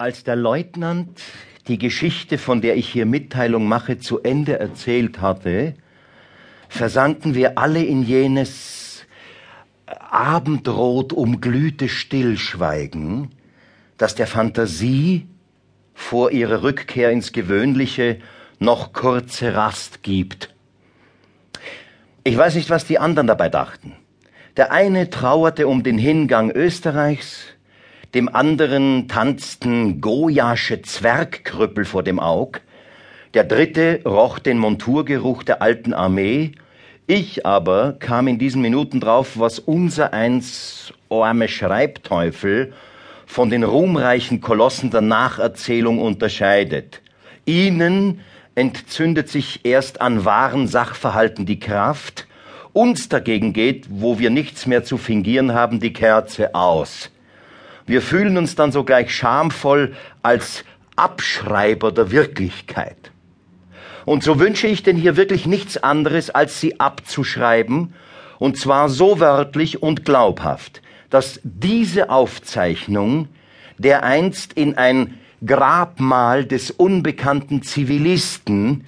Als der Leutnant die Geschichte, von der ich hier Mitteilung mache, zu Ende erzählt hatte, versanken wir alle in jenes abendrot umglühte Stillschweigen, das der Fantasie vor ihrer Rückkehr ins Gewöhnliche noch kurze Rast gibt. Ich weiß nicht, was die anderen dabei dachten. Der eine trauerte um den Hingang Österreichs, dem anderen tanzten gojasche Zwergkrüppel vor dem Aug, der dritte roch den Monturgeruch der alten Armee, ich aber kam in diesen Minuten drauf, was unser eins arme Schreibteufel von den ruhmreichen Kolossen der Nacherzählung unterscheidet. Ihnen entzündet sich erst an wahren Sachverhalten die Kraft, uns dagegen geht, wo wir nichts mehr zu fingieren haben, die Kerze aus. Wir fühlen uns dann sogleich schamvoll als Abschreiber der Wirklichkeit. Und so wünsche ich denn hier wirklich nichts anderes, als sie abzuschreiben, und zwar so wörtlich und glaubhaft, dass diese Aufzeichnung dereinst in ein Grabmal des unbekannten Zivilisten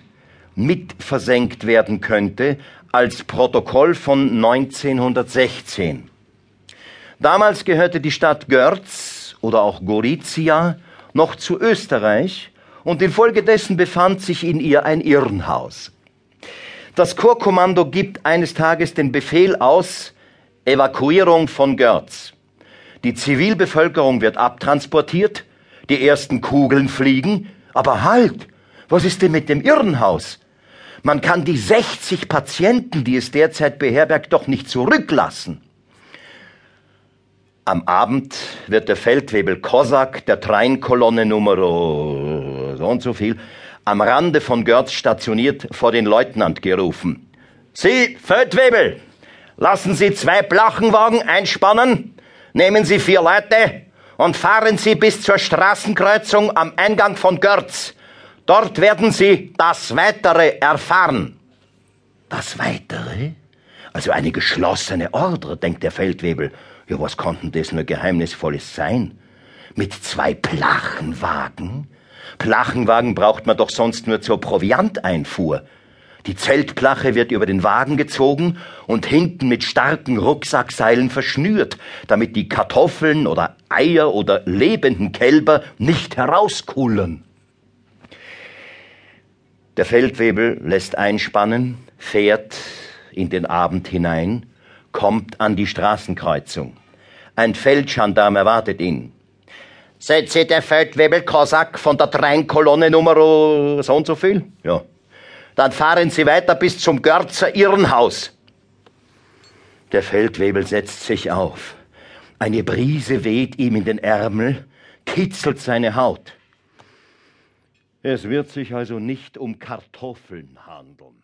mit versenkt werden könnte als Protokoll von 1916. Damals gehörte die Stadt Görz oder auch Gorizia noch zu Österreich und infolgedessen befand sich in ihr ein Irrenhaus. Das Chorkommando gibt eines Tages den Befehl aus, Evakuierung von Görz. Die Zivilbevölkerung wird abtransportiert, die ersten Kugeln fliegen, aber halt, was ist denn mit dem Irrenhaus? Man kann die 60 Patienten, die es derzeit beherbergt, doch nicht zurücklassen. Am Abend wird der Feldwebel Kosak der Treinkolonne Nummer so und so viel am Rande von Görz stationiert vor den Leutnant gerufen. Sie, Feldwebel, lassen Sie zwei Blachenwagen einspannen, nehmen Sie vier Leute und fahren Sie bis zur Straßenkreuzung am Eingang von Görz. Dort werden Sie das Weitere erfahren. Das Weitere? Also eine geschlossene Ordre, denkt der Feldwebel. Ja, was konnten das nur Geheimnisvolles sein? Mit zwei Plachenwagen? Plachenwagen braucht man doch sonst nur zur Provianteinfuhr. Die Zeltplache wird über den Wagen gezogen und hinten mit starken Rucksackseilen verschnürt, damit die Kartoffeln oder Eier oder lebenden Kälber nicht herauskullern. Der Feldwebel lässt einspannen, fährt in den Abend hinein, kommt an die Straßenkreuzung. Ein Feldgendarm erwartet ihn. Seid ihr der Feldwebel Kosak von der Treinkolonne Nummer so und so viel? Ja. Dann fahren Sie weiter bis zum Görzer Irrenhaus. Der Feldwebel setzt sich auf. Eine Brise weht ihm in den Ärmel, kitzelt seine Haut. Es wird sich also nicht um Kartoffeln handeln.